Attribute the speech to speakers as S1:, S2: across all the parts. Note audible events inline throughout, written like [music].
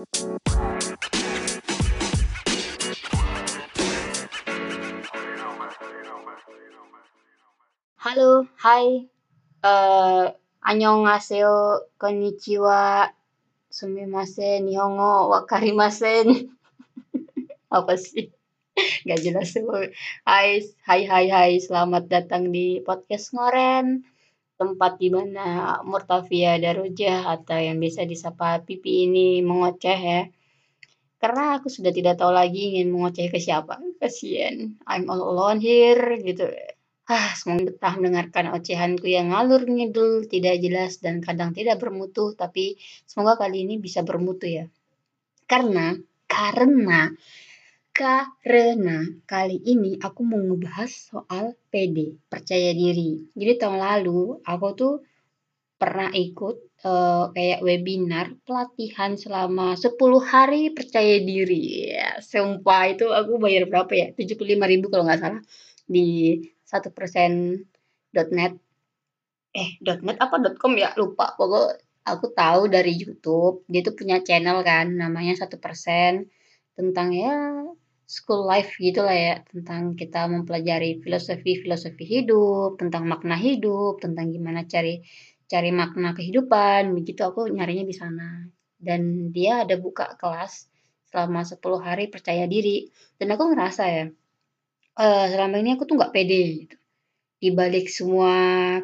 S1: Halo, hai. Uh, annyeonghaseyo, konnichiwa, sumimasen, nihongo, wakarimasen. [laughs] Apa sih? Gak jelas Hai, hai, hai, hai. Selamat datang di podcast Ngoren. Tempat di mana Murtafia Darujah atau yang bisa disapa Pipi ini mengoceh ya. Karena aku sudah tidak tahu lagi ingin mengoceh ke siapa. Kasian. I'm all alone here gitu. Ah, semoga betah mendengarkan ocehanku yang ngalur ngidul, tidak jelas dan kadang tidak bermutu, tapi semoga kali ini bisa bermutu ya. Karena, karena, karena kali ini aku mau ngebahas soal PD, percaya diri. Jadi tahun lalu aku tuh pernah ikut uh, kayak webinar pelatihan selama 10 hari percaya diri. Ya, sumpah itu aku bayar berapa ya? 75 ribu kalau nggak salah di satu persen .net eh .net apa .com ya lupa pokok aku tahu dari YouTube dia tuh punya channel kan namanya satu persen tentang ya school life gitulah ya tentang kita mempelajari filosofi filosofi hidup tentang makna hidup tentang gimana cari cari makna kehidupan begitu aku nyarinya di sana dan dia ada buka kelas selama 10 hari percaya diri dan aku ngerasa ya uh, selama ini aku tuh nggak pede gitu. Di balik semua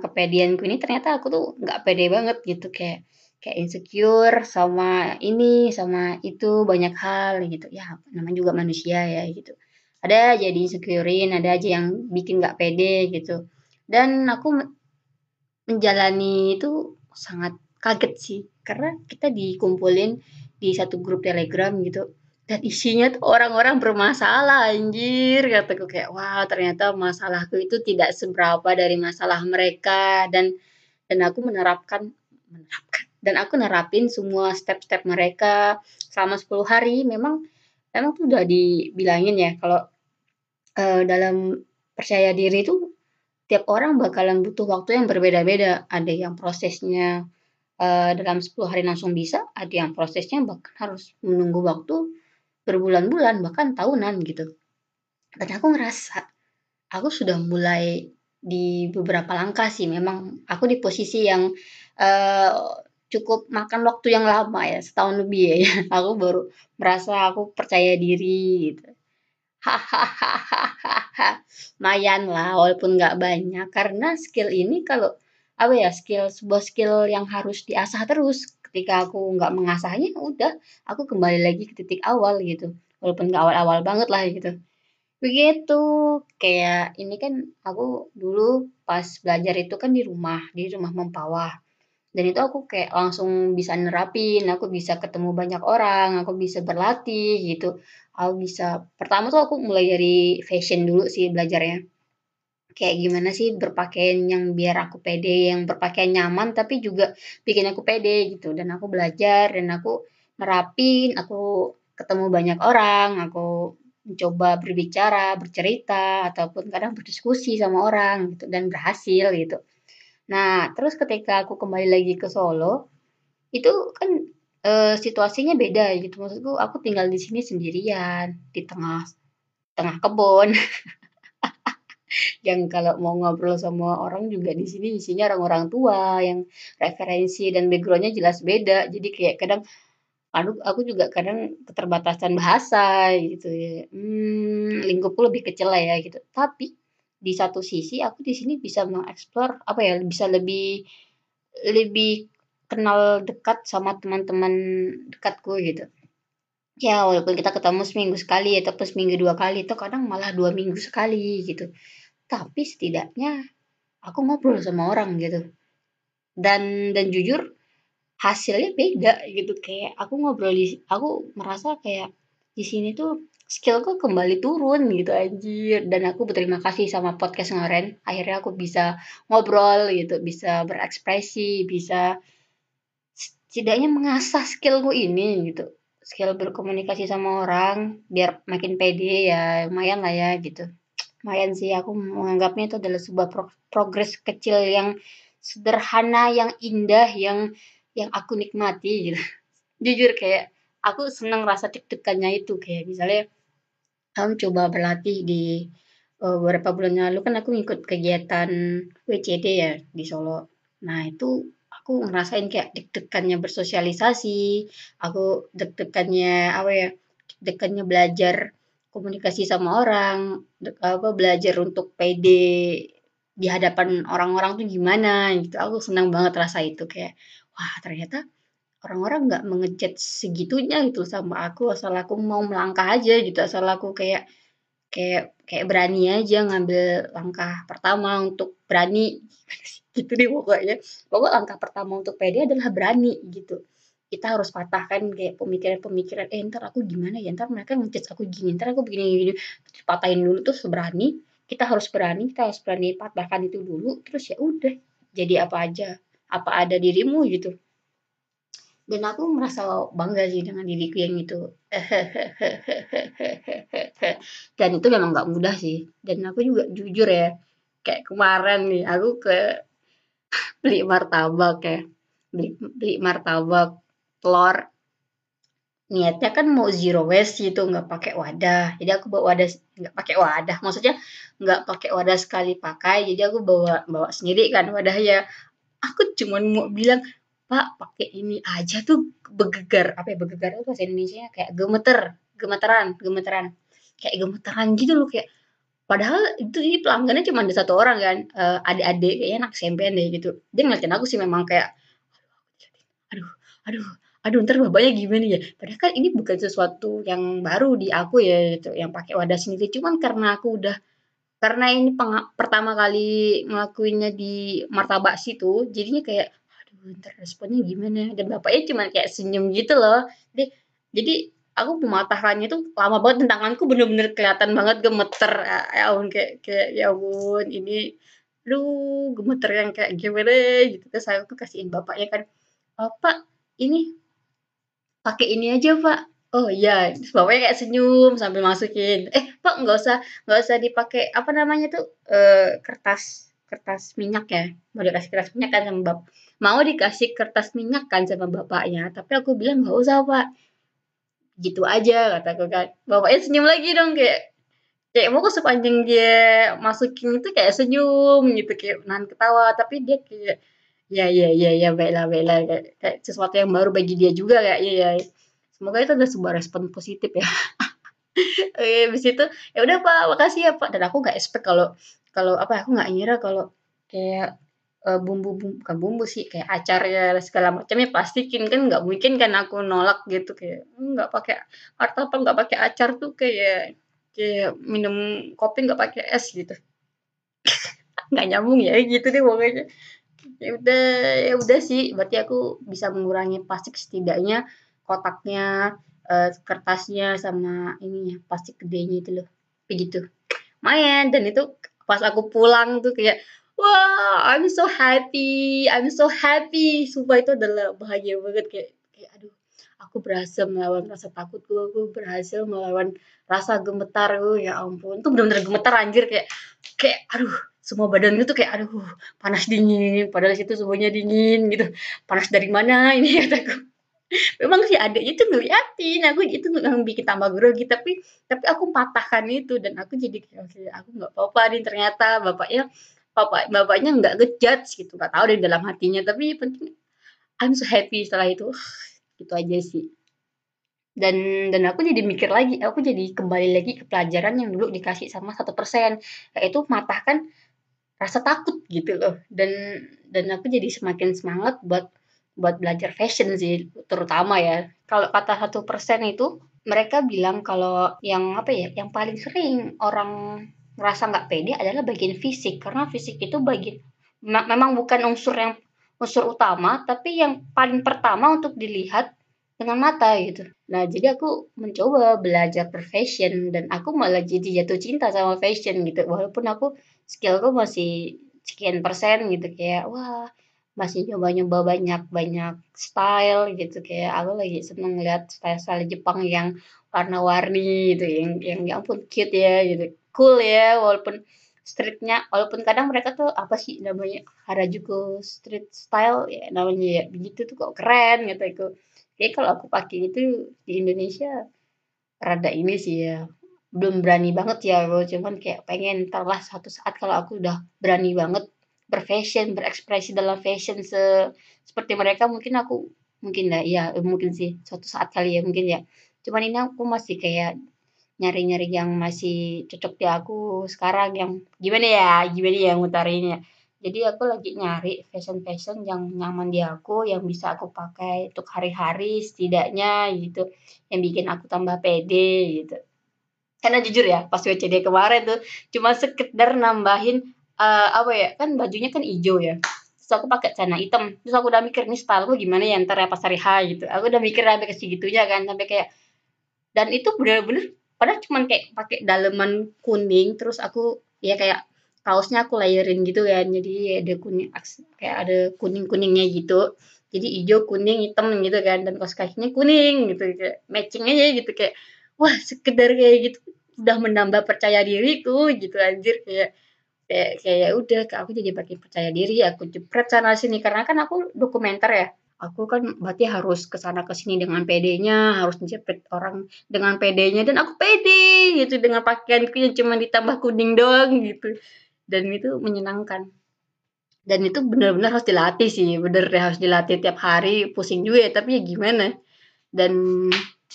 S1: kepedeanku ini ternyata aku tuh nggak pede banget gitu kayak kayak insecure sama ini sama itu banyak hal gitu. Ya namanya juga manusia ya gitu. Ada jadi insecurein ada aja yang bikin nggak pede gitu. Dan aku menjalani itu sangat kaget sih karena kita dikumpulin di satu grup telegram gitu dan isinya tuh orang-orang bermasalah anjir kataku. Kayak wah ternyata masalahku itu tidak seberapa dari masalah mereka. Dan dan aku menerapkan menerapkan dan aku nerapin semua step-step mereka selama 10 hari. Memang memang tuh udah dibilangin ya kalau uh, dalam percaya diri itu tiap orang bakalan butuh waktu yang berbeda-beda. Ada yang prosesnya uh, dalam 10 hari langsung bisa ada yang prosesnya bahkan harus menunggu waktu berbulan-bulan bahkan tahunan gitu. Dan aku ngerasa aku sudah mulai di beberapa langkah sih. Memang aku di posisi yang uh, cukup makan waktu yang lama ya setahun lebih ya. [laughs] Aku baru merasa aku percaya diri gitu. [laughs] Hahaha mayan lah walaupun nggak banyak. Karena skill ini kalau apa ya skill sebuah skill yang harus diasah terus. Ketika aku nggak mengasahnya udah aku kembali lagi ke titik awal gitu. Walaupun nggak awal-awal banget lah gitu. Begitu. Kayak ini kan aku dulu pas belajar itu kan di rumah di rumah mempawah dan itu aku kayak langsung bisa nerapin aku bisa ketemu banyak orang aku bisa berlatih gitu aku bisa pertama tuh aku mulai dari fashion dulu sih belajarnya kayak gimana sih berpakaian yang biar aku pede, yang berpakaian nyaman tapi juga bikin aku pede gitu. Dan aku belajar dan aku nerapin, aku ketemu banyak orang, aku mencoba berbicara, bercerita ataupun kadang berdiskusi sama orang gitu dan berhasil gitu. Nah, terus ketika aku kembali lagi ke Solo, itu kan e, situasinya beda gitu. Maksudku aku tinggal di sini sendirian di tengah tengah kebun. [laughs] yang kalau mau ngobrol sama orang juga di sini isinya orang-orang tua yang referensi dan backgroundnya jelas beda jadi kayak kadang aduh aku juga kadang keterbatasan bahasa gitu ya hmm, lingkupku lebih kecil lah ya gitu tapi di satu sisi aku di sini bisa mengeksplor apa ya bisa lebih lebih kenal dekat sama teman-teman dekatku gitu. Ya walaupun kita ketemu seminggu sekali ataupun seminggu dua kali itu kadang malah dua minggu sekali gitu. Tapi setidaknya aku ngobrol sama orang gitu. Dan dan jujur hasilnya beda gitu. Kayak aku ngobrol di aku merasa kayak di sini tuh skillku kembali turun gitu anjir. Dan aku berterima kasih sama podcast kemarin. Akhirnya aku bisa ngobrol gitu bisa berekspresi bisa setidaknya mengasah skillku ini gitu. Skill berkomunikasi sama orang biar makin pede ya lumayan lah ya gitu. Lumayan sih aku menganggapnya itu adalah sebuah pro progres kecil yang sederhana, yang indah, yang yang aku nikmati gitu. [laughs] Jujur kayak aku seneng rasa deg-degannya itu kayak misalnya kamu coba berlatih di uh, beberapa bulan lalu kan aku ngikut kegiatan WCD ya di Solo. Nah itu aku ngerasain kayak deg-degannya bersosialisasi, aku deg-degannya apa ya, deg-degannya belajar komunikasi sama orang, apa belajar untuk pede di hadapan orang-orang tuh gimana gitu. Aku senang banget rasa itu kayak wah ternyata orang-orang nggak mengejat segitunya gitu sama aku asal aku mau melangkah aja gitu asal aku kayak kayak kayak berani aja ngambil langkah pertama untuk berani. [laughs] Gitu deh pokoknya. Pokok langkah pertama untuk pede adalah berani gitu. Kita harus patahkan kayak pemikiran-pemikiran eh ntar aku gimana ya? Ntar mereka ngejudge aku gini ntar aku begini gini. Patahin dulu tuh seberani kita harus berani kita harus berani patahkan itu dulu terus ya udah jadi apa aja apa ada dirimu gitu dan aku merasa bangga sih dengan diriku yang itu. [laughs] Dan itu memang nggak mudah sih. Dan aku juga jujur ya kayak kemarin nih aku ke [laughs] beli martabak ya. Beli, beli martabak telur. Niatnya kan mau zero waste gitu nggak pakai wadah. Jadi aku bawa wadah nggak pakai wadah. Maksudnya nggak pakai wadah sekali pakai. Jadi aku bawa bawa sendiri kan wadahnya. Aku cuma mau bilang pak pakai ini aja tuh begegar apa ya begegar itu bahasa Indonesia kayak gemeter gemeteran gemeteran. Kayak gemeteran gitu loh kayak padahal itu ini pelanggannya cuma ada satu orang kan uh, adik-adik kayaknya anak SMP deh gitu. Dia ngeliatin aku sih memang kayak aduh aduh aduh ntar bapaknya gimana ya? Padahal kan ini bukan sesuatu yang baru di aku ya gitu yang pakai wadah sendiri. Cuman karena aku udah karena ini pertama kali ngelakuinnya di martabak situ jadinya kayak responnya gimana? Dan bapaknya cuma kayak senyum gitu loh. Jadi, jadi aku mematahkannya tuh lama banget dan tanganku bener-bener kelihatan banget gemeter. Ya ampun kayak kayak ya ampun ini aduh gemeter yang kayak gimana gitu. Terus aku kasihin bapaknya kan bapak ini pakai ini aja pak. Oh iya. Terus bapaknya kayak senyum sambil masukin eh pak nggak usah nggak usah dipakai apa namanya tuh uh, kertas kertas minyak ya mau dikasih kertas minyak kan sama bap mau dikasih kertas minyak kan sama bapaknya tapi aku bilang nggak usah pak gitu aja kataku kan bapaknya senyum lagi dong kayak kayak mau sepanjang dia masukin itu kayak senyum gitu kayak nahan ketawa tapi dia kayak Ya ya ya ya, baiklah baiklah, kayak sesuatu yang baru bagi dia juga kayak ya ya. Semoga itu ada sebuah respon positif ya. Oke, [laughs] habis itu, "Ya udah Pak, makasih ya Pak." Dan aku nggak expect kalau kalau apa, aku nggak ngira kalau kayak, bumbu bumbu bukan bumbu sih, kayak acar ya segala macamnya plastikin, kan nggak mungkin kan aku nolak gitu kayak, nggak pakai martabak nggak pakai acar tuh kayak kayak minum kopi nggak pakai es gitu. [laughs] Nggak nyambung ya gitu deh pokoknya. Ya udah ya udah sih berarti aku bisa mengurangi plastik setidaknya kotaknya uh, kertasnya sama ininya plastik gedenya itu loh. Begitu. Main dan itu pas aku pulang tuh kayak wah I'm so happy I'm so happy. Sumpah itu adalah bahagia banget kayak kayak aduh aku berhasil melawan rasa takutku aku berhasil melawan rasa gemetar ya ampun itu benar-benar gemetar anjir kayak kayak aduh semua badan itu kayak aduh panas dingin padahal situ semuanya dingin gitu. Panas dari mana ini? [laughs] kataku memang sih ada itu ngeliatin aku itu yang bikin tambah grogi tapi tapi aku patahkan itu dan aku jadi aku nggak apa-apa nih ternyata bapaknya bapak bapaknya nggak ngejudge gitu. Nggak tahu dari dalam hatinya tapi penting I'm so happy setelah itu. Gitu aja sih. Dan dan aku jadi mikir lagi aku jadi kembali lagi ke pelajaran yang dulu dikasih sama satu persen yaitu matahkan rasa takut gitu loh. Dan dan aku jadi semakin semangat buat buat belajar fashion sih terutama ya kalau kata satu persen itu mereka bilang kalau yang apa ya yang paling sering orang ngerasa nggak pede adalah bagian fisik karena fisik itu bagian memang bukan unsur yang unsur utama tapi yang paling pertama untuk dilihat dengan mata gitu. Nah, jadi aku mencoba belajar fashion dan aku malah jadi jatuh cinta sama fashion gitu. Walaupun aku skillku masih sekian persen gitu kayak wah masih nyoba-nyoba banyak-banyak style gitu. Kayak aku lagi seneng lihat style-style Jepang yang warna-warni gitu yang yang ya ampun cute ya gitu. Cool ya walaupun streetnya walaupun kadang mereka tuh apa sih namanya Harajuku street style ya namanya ya begitu tuh kok keren gitu aku. Kayak kalau aku pakai itu di Indonesia rada ini sih ya, belum berani banget ya cuman kayak pengen entar lah suatu saat kalau aku udah berani banget berfashion, berekspresi dalam fashion se seperti mereka mungkin aku mungkin lah ya mungkin sih suatu saat kali ya mungkin ya. Cuman ini aku masih kayak nyari-nyari yang masih cocok di aku sekarang yang gimana ya gimana ya ngutarinnya. Jadi aku lagi nyari fashion-fashion yang nyaman di aku, yang bisa aku pakai untuk hari-hari setidaknya gitu, yang bikin aku tambah pede gitu. Karena jujur ya pas WCD kemarin tuh cuma sekedar nambahin, eee, apa ya, kan bajunya kan ijo ya, terus aku pakai celana hitam, terus aku udah mikir, "Nih style-ku gimana ya entar ya pas hari H?" Gitu. Aku udah mikir sampai ke segitunya kan, sampai kayak dan itu bener-bener padahal cuman kayak pakai daleman kuning, terus aku ya kayak kaosnya aku layerin gitu kan, jadi ada kuning kayak ada kuning-kuningnya gitu. Jadi ijo, kuning, hitam gitu kan, dan kaos kakinya kuning gitu, kayak matching aja gitu, kayak wah sekedar kayak gitu udah menambah percaya diriku gitu anjir, kayak kayak kayak ya udah aku jadi makin percaya diri, aku jepret sana sini. Karena kan aku dokumenter ya, aku kan berarti harus ke sana ke sini dengan pedenya, harus njepret orang dengan pedenya dan aku pede gitu dengan pakaianku yang cuma ditambah kuning doang gitu, dan itu menyenangkan. Dan itu bener-bener harus dilatih sih, bener deh harus dilatih tiap hari, pusing juga ya, tapi ya gimana. Dan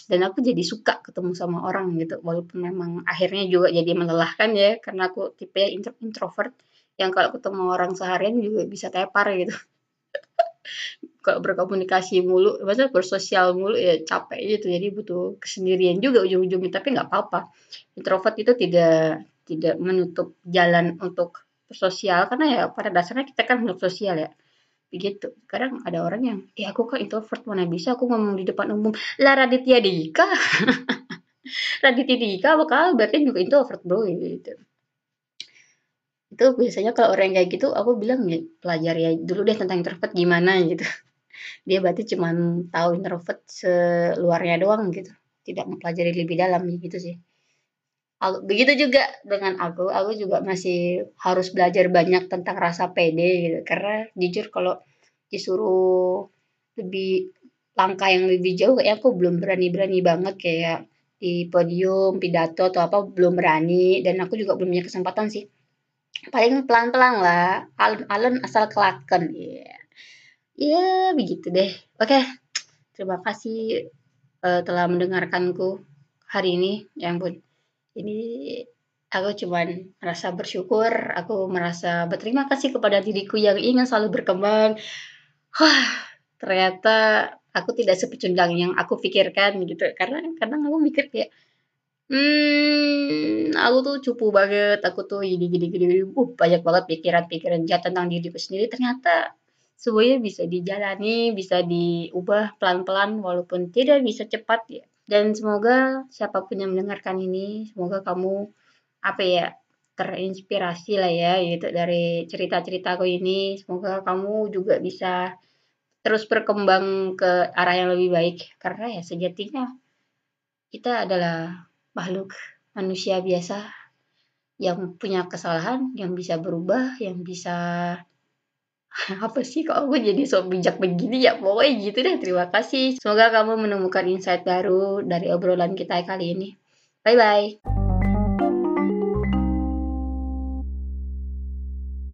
S1: dan aku jadi suka ketemu sama orang gitu, walaupun memang akhirnya juga jadi melelahkan ya, karena aku tipe intro introvert yang kalau ketemu orang seharian juga bisa tepar gitu. [laughs] Kalau berkomunikasi mulu, maksudnya bersosial mulu ya capek gitu, jadi butuh kesendirian juga ujung-ujungnya, tapi nggak apa-apa. Introvert itu tidak tidak menutup jalan untuk bersosial, karena ya pada dasarnya kita kan makhluk sosial ya, begitu. Kadang ada orang yang, "Eh aku kan introvert, mana bisa aku ngomong di depan umum." Lah Raditya Dika. [laughs] Raditya Dika kabar? Kan juga introvert Bro, gitu. Itu biasanya kalau orang kayak gitu aku bilang ya pelajari aja dulu deh tentang introvert gimana gitu. [laughs] Dia berarti cuman tahu introvert seluarnya doang gitu, tidak mempelajari lebih dalam gitu sih. Begitu juga dengan aku, aku juga masih harus belajar banyak tentang rasa pede gitu, karena jujur kalau disuruh lebih langkah yang lebih jauh kayaknya aku belum berani-berani banget kayak di podium, pidato atau apa belum berani dan aku juga belum punya kesempatan sih. Paling pelan-pelan lah, alun-alun asal kelaken. Ya begitu deh. Oke, terima kasih, eee, telah mendengarkanku hari ini, ya ampun. Ini aku cuman merasa bersyukur, aku merasa berterima kasih kepada diriku yang ingin selalu berkembang. Wah, ternyata aku tidak sepecundang yang aku pikirkan gitu, karena kadang aku mikir kayak, mmm, aku tuh cupu banget, aku tuh gini gini gini gini, uh, banyak banget pikiran-pikiran jahat tentang diriku sendiri, ternyata semuanya bisa dijalani, bisa diubah pelan-pelan walaupun tidak bisa cepat ya. Dan semoga siapa pun yang mendengarkan ini, semoga kamu apa ya, terinspirasi lah ya gitu dari cerita-ceritaku ini. Semoga kamu juga bisa terus berkembang ke arah yang lebih baik karena ya sejatinya kita adalah makhluk manusia biasa yang punya kesalahan, yang bisa berubah, yang bisa apa sih kok aku jadi sok bijak begini ya? Pokoknya gitu deh, terima kasih. Semoga kamu menemukan insight baru dari obrolan kita kali ini. Bye bye.